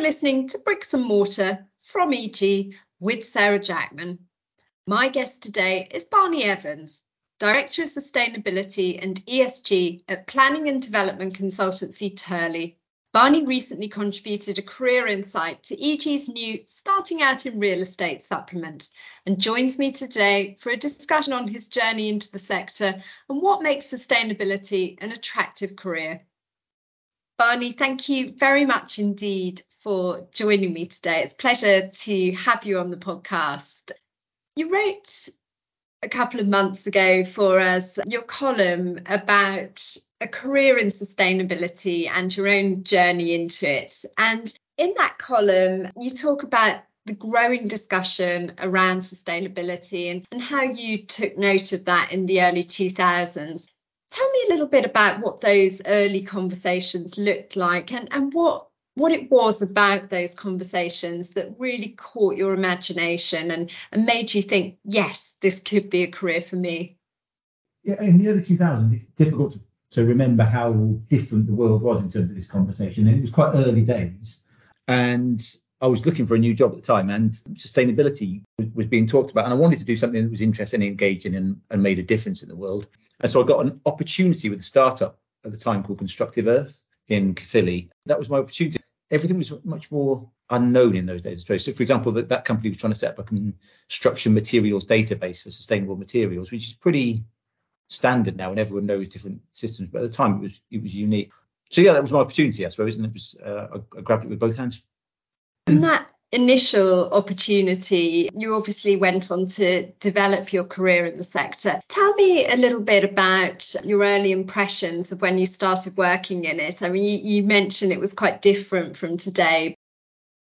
You're listening to Bricks and Mortar from EG with Sarah Jackman. My guest today is Barny Evans, Director of Sustainability and ESG at Planning and Development Consultancy Turley. Barney recently contributed a career insight to EG's new Starting Out in Real Estate supplement and joins me today for a discussion on his journey into the sector and what makes sustainability an attractive career. Barny, thank you very much indeed for joining me today. It's a pleasure to have you on the podcast. You wrote a couple of months ago for us your column about a career in sustainability and your own journey into it. And in that column, you talk about the growing discussion around sustainability and, and how you took note of that in the early 2000s. Tell me a little bit about what those early conversations looked like and, and what what it was about those conversations that really caught your imagination and, and made you think, yes, this could be a career for me? Yeah, in the early 2000s, it's difficult to, to remember how different the world was in terms of this conversation. And it was quite early days. And I was looking for a new job at the time, and sustainability was being talked about. And I wanted to do something that was interesting, engaging, and, and made a difference in the world. And so I got an opportunity with a startup at the time called Constructive Earth in Caerphilly. That was my opportunity. Everything was much more unknown in those days, I suppose. So, for example, that, that company was trying to set up a construction materials database for sustainable materials, which is pretty standard now, and everyone knows different systems. But at the time, it was it was unique. So yeah, that was my opportunity, I suppose, and it was uh, I, I grabbed it with both hands. And that initial opportunity, you obviously went on to develop your career in the sector. Tell me a little bit about your early impressions of when you started working in it. I mean, you, you mentioned it was quite different from today.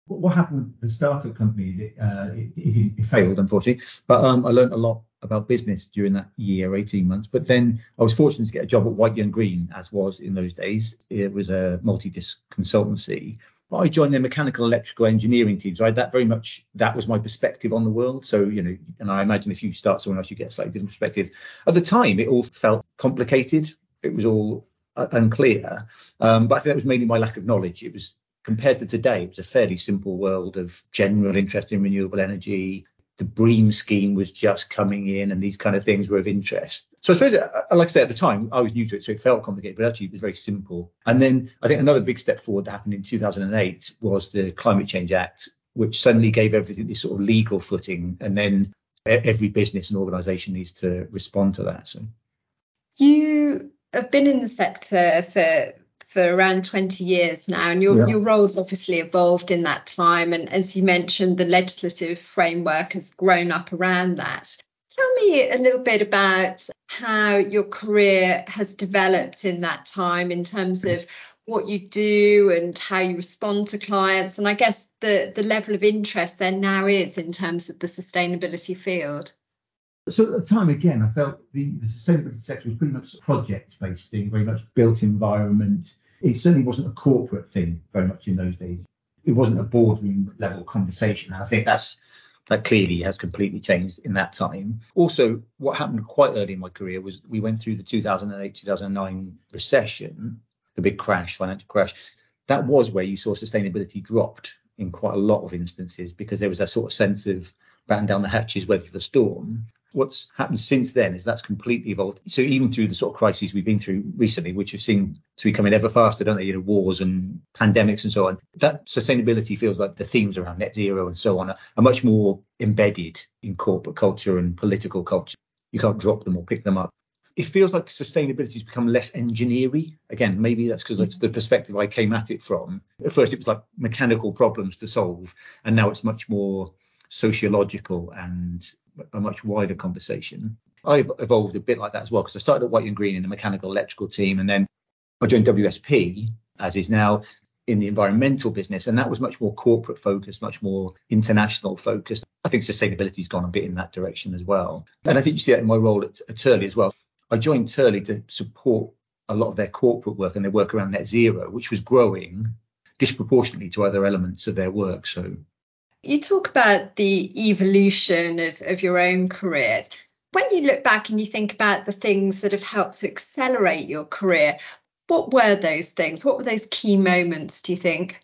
What happened with the startup companies? It, uh, it, it, failed, unfortunately. But um, I learned a lot about business during that year, 18 months. But then I was fortunate to get a job at White Young Green, as was in those days. It was a multi-disc consultancy I joined the mechanical electrical engineering teams. had that very much that was my perspective on the world. So you know, and I imagine if you start somewhere else, you get a slightly different perspective. At the time, it all felt complicated. It was all unclear. Um, but I think that was mainly my lack of knowledge. It was compared to today, it was a fairly simple world of general interest in renewable energy, the BREEAM scheme was just coming in and these kind of things were of interest. So I suppose, uh, like I say, at the time, I was new to it, so it felt complicated, but actually it was very simple. And then I think another big step forward that happened in 2008 was the Climate Change Act, which suddenly gave everything this sort of legal footing. And then every business and organization needs to respond to that. So you have been in the sector for for around 20 years now, and your, yeah. your role's obviously evolved in that time. And as you mentioned, the legislative framework has grown up around that. Tell me a little bit about how your career has developed in that time in terms of what you do and how you respond to clients, and I guess the, the level of interest there now is in terms of the sustainability field. So at the time, again, I felt the, the sustainability sector was pretty much a project-based thing, very much built environment, it certainly wasn't a corporate thing very much in those days. It wasn't a boardroom level conversation. And I think that's that clearly has completely changed in that time. Also, what happened quite early in my career was we went through the 2008 2009 recession, the big crash, financial crash. That was where you saw sustainability dropped in quite a lot of instances because there was a sort of sense of batten down the hatches, weather the storm what's happened since then is that's completely evolved. So even through the sort of crises we've been through recently, which have seemed to be coming ever faster, don't they? You know, wars and pandemics and so on. That sustainability feels like the themes around net zero and so on are, are much more embedded in corporate culture and political culture. You can't drop them or pick them up. It feels like sustainability has become less engineery. Again, maybe that's because it's the perspective I came at it from. At first, it was like mechanical problems to solve, and now it's much more sociological and a much wider conversation. I've evolved a bit like that as well because I started at White Young Green in the mechanical electrical team and then I joined WSP as is now in the environmental business and that was much more corporate focused, much more international focused. I think sustainability has gone a bit in that direction as well. And I think you see that in my role at, at Turley as well. I joined Turley to support a lot of their corporate work and their work around net zero, which was growing disproportionately to other elements of their work. So you talk about the evolution of, of your own career. When you look back and you think about the things that have helped to accelerate your career, what were those things? What were those key moments, do you think?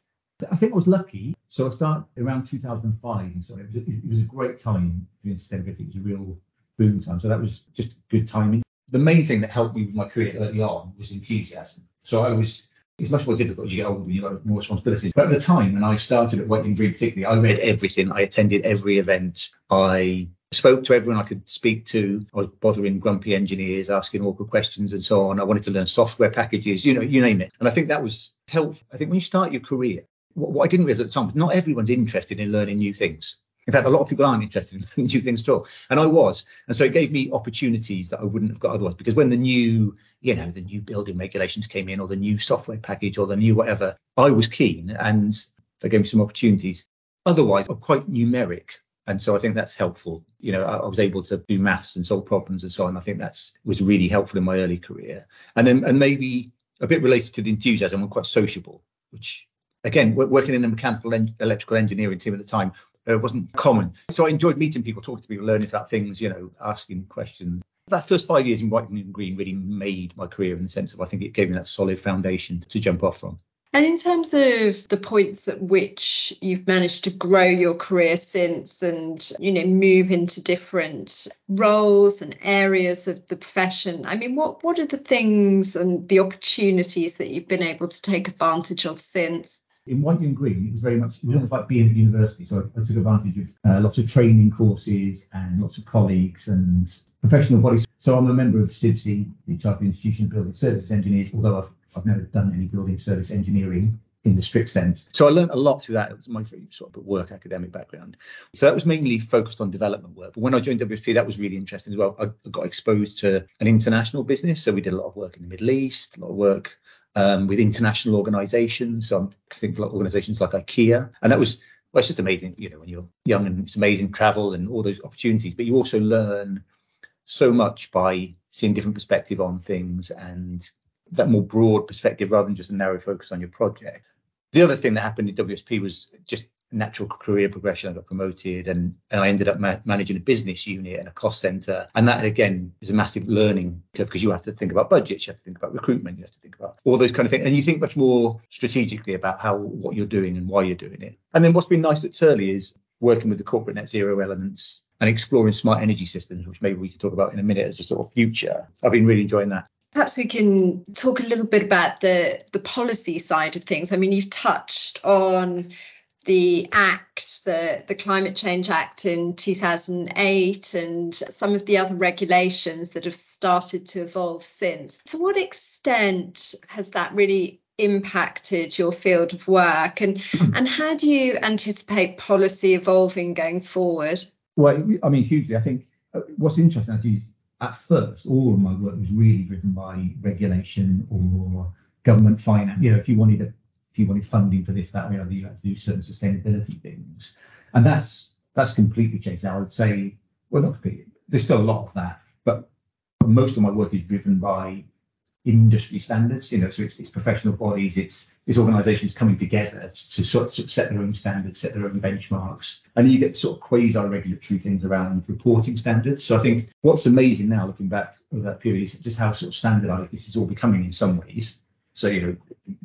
I think I was lucky. So I started around 2005, and so it was, a, it was a great time doing sustainability. It was a real boom time. So that was just good timing. The main thing that helped me with my career early on was enthusiasm. So I was it's much more difficult as you get older and you have got more responsibilities. But at the time when I started at White Young Green particularly, I read everything. I attended every event. I spoke to everyone I could speak to. I was bothering grumpy engineers, asking awkward questions and so on. I wanted to learn software packages, you know, you name it. And I think that was helpful. I think when you start your career, what I didn't realize at the time was not everyone's interested in learning new things. In fact, a lot of people aren't interested in new things at all. And I was. And so it gave me opportunities that I wouldn't have got otherwise. Because when the new, you know, the new building regulations came in or the new software package or the new whatever, I was keen and they gave me some opportunities. Otherwise, I'm quite numeric. And so I think that's helpful. You know, I, I was able to do maths and solve problems and so on. I think that's was really helpful in my early career. And then and maybe a bit related to the enthusiasm, I'm quite sociable, which again, working in a mechanical and electrical engineering team at the time, uh, wasn't common. So I enjoyed meeting people, talking to people, learning about things, you know, asking questions. That first five years in White Young Green really made my career in the sense of I think it gave me that solid foundation to jump off from. And in terms of the points at which you've managed to grow your career since and, you know, move into different roles and areas of the profession, I mean, what, what are the things and the opportunities that you've been able to take advantage of since? In White Young Green, it was very much, it was almost like being at university. So I, I took advantage of uh, lots of training courses and lots of colleagues and professional bodies. So I'm a member of CIBSE, the Chartered Institution of Building Services Engineers, although I've, I've never done any building service engineering in the strict sense. So I learned a lot through that. It was my sort of work academic background. So that was mainly focused on development work. But when I joined WSP, that was really interesting as well. I got exposed to an international business. So we did a lot of work in the Middle East, a lot of work um, with international organizations. So I'm thinking of organizations like IKEA. And that was, well, it's just amazing, you know, when you're young and it's amazing travel and all those opportunities. But you also learn so much by seeing different perspective on things and that more broad perspective rather than just a narrow focus on your project. The other thing that happened in WSP was just natural career progression. I got promoted and, and I ended up ma- managing a business unit and a cost center. And that again is a massive learning curve because you have to think about budgets, you have to think about recruitment, you have to think about all those kind of things. And you think much more strategically about how what you're doing and why you're doing it. And then what's been nice at Turley is working with the corporate net zero elements and exploring smart energy systems, which maybe we can talk about in a minute as a sort of future. I've been really enjoying that. Perhaps we can talk a little bit about the the policy side of things. I mean, you've touched on the Act, the, the Climate Change Act in 2008, and some of the other regulations that have started to evolve since. To what extent has that really impacted your field of work, and, and how do you anticipate policy evolving going forward? Well, I mean, hugely. I think uh, what's interesting actually is at first, all of my work was really driven by regulation or government finance. You know, if you wanted a if you wanted funding for this, that, the other, you had to do certain sustainability things. And that's that's completely changed now. I would say, well, not completely. There's still a lot of that, but most of my work is driven by industry standards. You know, so it's, it's professional bodies, it's it's organisations coming together to sort of set their own standards, set their own benchmarks, and you get sort of quasi-regulatory things around reporting standards. So I think what's amazing now, looking back over that period, is just how sort of standardised this is all becoming in some ways. So, you know,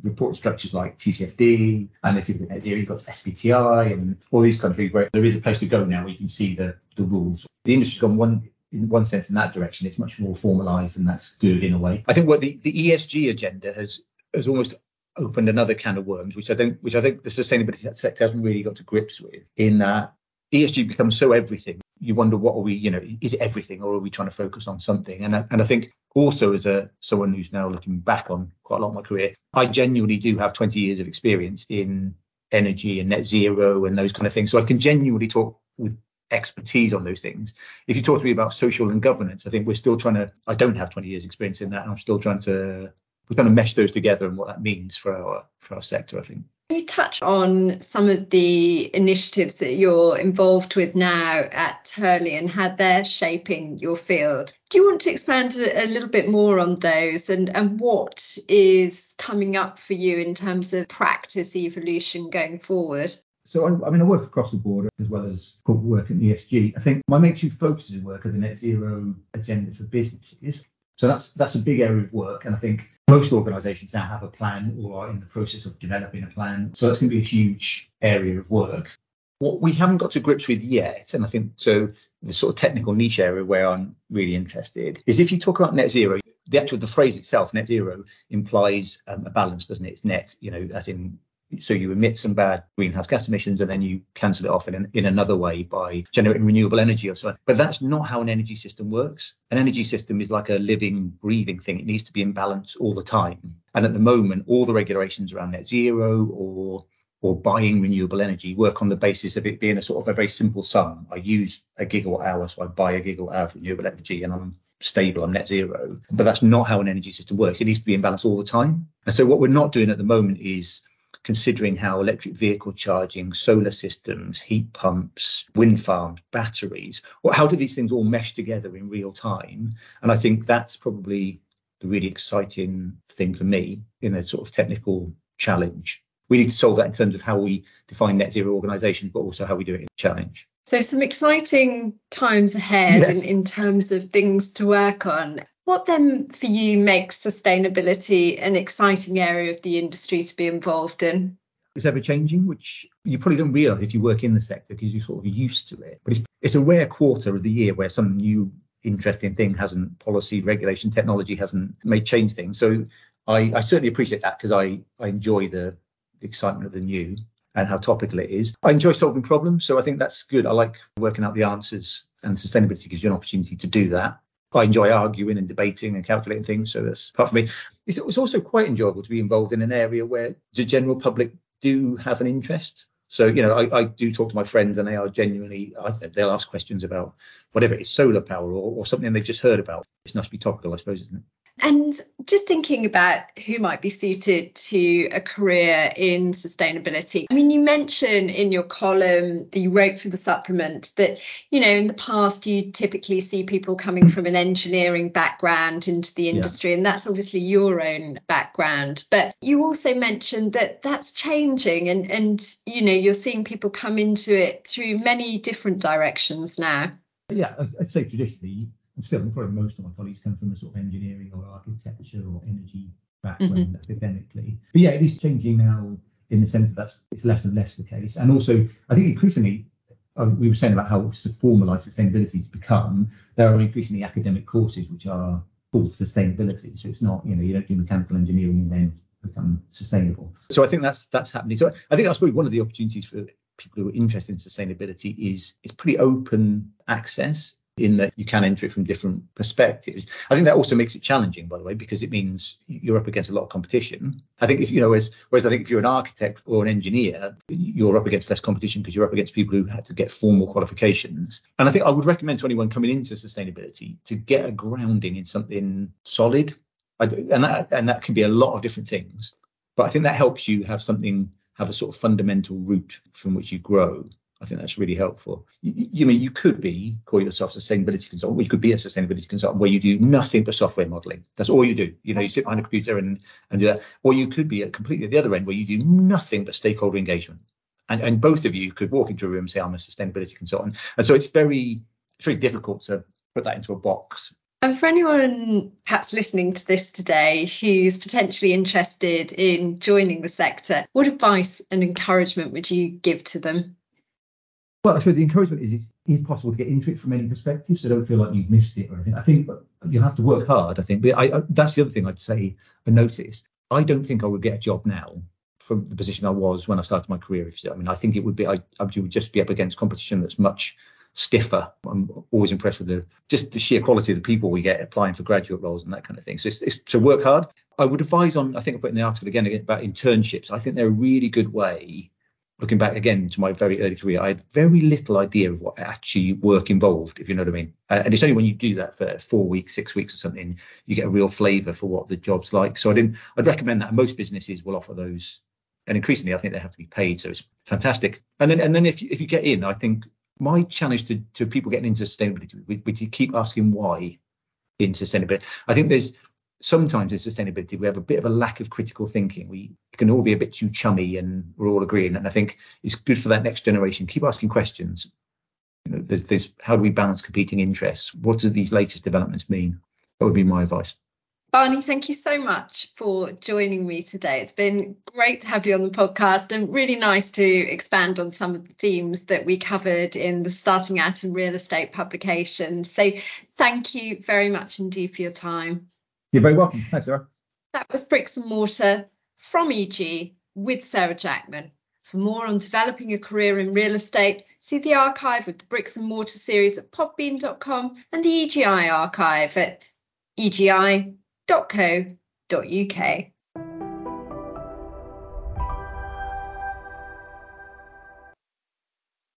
report structures like TCFD, and if you look at zero, you've got SBTI and all these kind of things where there is a place to go now where you can see the, the rules. The industry's gone one in one sense in that direction. It's much more formalized and that's good in a way. I think what the, the ESG agenda has has almost opened another can of worms, which I don't which I think the sustainability sector hasn't really got to grips with, in that ESG becomes so everything. You wonder what are we, you know, is it everything or are we trying to focus on something? And I, and I think also as a someone who's now looking back on quite a lot of my career, I genuinely do have 20 years of experience in energy and net zero and those kind of things. So I can genuinely talk with expertise on those things. If you talk to me about social and governance, I think we're still trying to. I don't have 20 years experience in that, and I'm still trying to. We're trying to mesh those together and what that means for our for our sector. I think. Can you touch on some of the initiatives that you're involved with now at Turley and how they're shaping your field? Do you want to expand a, little bit more on those and, and what is coming up for you in terms of practice evolution going forward? So I, I, mean, I work across the board as well as corporate work and ESG. I think my main two focuses in work are the net zero agenda for businesses So that's that's a big area of work, and I think most organisations now have a plan or are in the process of developing a plan. So that's going to be a huge area of work. What we haven't got to grips with yet, and I think so, the sort of technical niche area where I'm really interested is if you talk about net zero, the actual the phrase itself, net zero, implies um, a balance, doesn't it? It's net, you know, as in so you emit some bad greenhouse gas emissions and then you cancel it off in, in another way by generating renewable energy or so but that's not how an energy system works an energy system is like a living breathing thing it needs to be in balance all the time and at the moment all the regulations around net zero or or buying renewable energy work on the basis of it being a sort of a very simple sum i use a gigawatt hour so i buy a gigawatt hour of renewable energy and i'm stable, I'm net zero. But that's not how an energy system works. It needs to be in balance all the time. And so what we're not doing at the moment is considering how electric vehicle charging, solar systems, heat pumps, wind farms, batteries, well, how do these things all mesh together in real time? And I think that's probably the really exciting thing for me in a sort of technical challenge. We need to solve that in terms of how we define net zero organizations, but also how we do it in challenge. So some exciting times ahead yes. in, in terms of things to work on. What then for you makes sustainability an exciting area of the industry to be involved in? It's ever changing, which you probably don't realise if you work in the sector because you're sort of used to it. But it's, it's a rare quarter of the year where some new interesting thing hasn't policy, regulation, technology hasn't made change things. So I, I certainly appreciate that because I, I enjoy the, the excitement of the new and how topical it is. I enjoy solving problems, so I think that's good. I like working out the answers, and sustainability gives you an opportunity to do that. I enjoy arguing and debating and calculating things. So that's part for me. It's, it's also quite enjoyable to be involved in an area where the general public do have an interest. So, you know, I, I do talk to my friends and they are genuinely, they'll ask questions about whatever it's solar power or, or something they've just heard about. It to be topical, I suppose, isn't it? And just thinking about who might be suited to a career in sustainability. I mean, you mentioned in your column that you wrote for the supplement that, you know, in the past you typically see people coming from an engineering background into the industry, yeah. and that's obviously your own background. But you also mentioned that that's changing, and and you know, you're seeing people come into it through many different directions now. Yeah, I'd say traditionally and still probably most of my colleagues come from a sort of engineering or architecture or energy background mm-hmm. academically. But yeah, it is changing now in the sense that that's it's less and less the case. And also, I think increasingly, uh, we were saying about how formalised sustainability has become. There are increasingly academic courses which are called sustainability. So it's not, you know, you don't do mechanical engineering and then become sustainable. So I think that's that's happening. So I think that's probably one of the opportunities for people who are interested in sustainability is it's pretty open access in that you can enter it from different perspectives. I think that also makes it challenging, by the way, because it means you're up against a lot of competition. I think if you know, whereas, whereas I think if you're an architect or an engineer, you're up against less competition because you're up against people who had to get formal qualifications. And I think I would recommend to anyone coming into sustainability to get a grounding in something solid. and that and that can be a lot of different things. But I think that helps you have something, have a sort of fundamental root from which you grow. I think that's really helpful. You, you, mean you could be call yourself a sustainability consultant, you could be a sustainability consultant where you do nothing but software modeling. That's all you do. You know, you sit behind a computer and, and do that. Or you could be at completely at the other end where you do nothing but stakeholder engagement. And, and both of you could walk into a room and say, I'm a sustainability consultant. And so it's very it's very difficult to put that into a box. And for anyone perhaps listening to this today who's potentially interested in joining the sector, what advice and encouragement would you give to them? Well, I suppose the encouragement is it's, it's possible to get into it from any perspective, so don't feel like you've missed it or anything. I think you have to work hard. I think, but I, I, that's the other thing I'd say and notice. I don't think I would get a job now from the position I was when I started my career. If I mean, I think it would be I, I would just be up against competition that's much stiffer. I'm always impressed with the just the sheer quality of the people we get applying for graduate roles and that kind of thing. So it's, it's to work hard. I would advise on. I think I put in the article again about internships. I think they're a really good way looking back again to my very early career, I had very little idea of what actually work involved, if you know what I mean. Uh, and it's only when you do that for four weeks, six weeks or something, you get a real flavour for what the job's like. So I didn't, I'd recommend that. Most businesses will offer those, and increasingly, I think they have to be paid. So it's fantastic. And then, and then if you, if you get in, I think my challenge to, to people getting into sustainability we, to keep asking why in sustainability. I think there's sometimes in sustainability we have a bit of a lack of critical thinking. We can all be a bit too chummy and we're all agreeing. And I think it's good for that next generation. Keep asking questions. You know, there's, how do we balance competing interests? What do these latest developments mean? That would be my advice. Barny, thank you so much for joining me today. It's been great to have you on the podcast and really nice to expand on some of the themes that we covered in the Starting Out in Real Estate publication. So thank you very much indeed for your time. You're very welcome. Thanks, Sarah. That was Bricks and Mortar from EG with Sarah Jackman. For more on developing a career in real estate, see the archive of the Bricks and Mortar series at podbean.com and the EGI archive at egi.co.uk.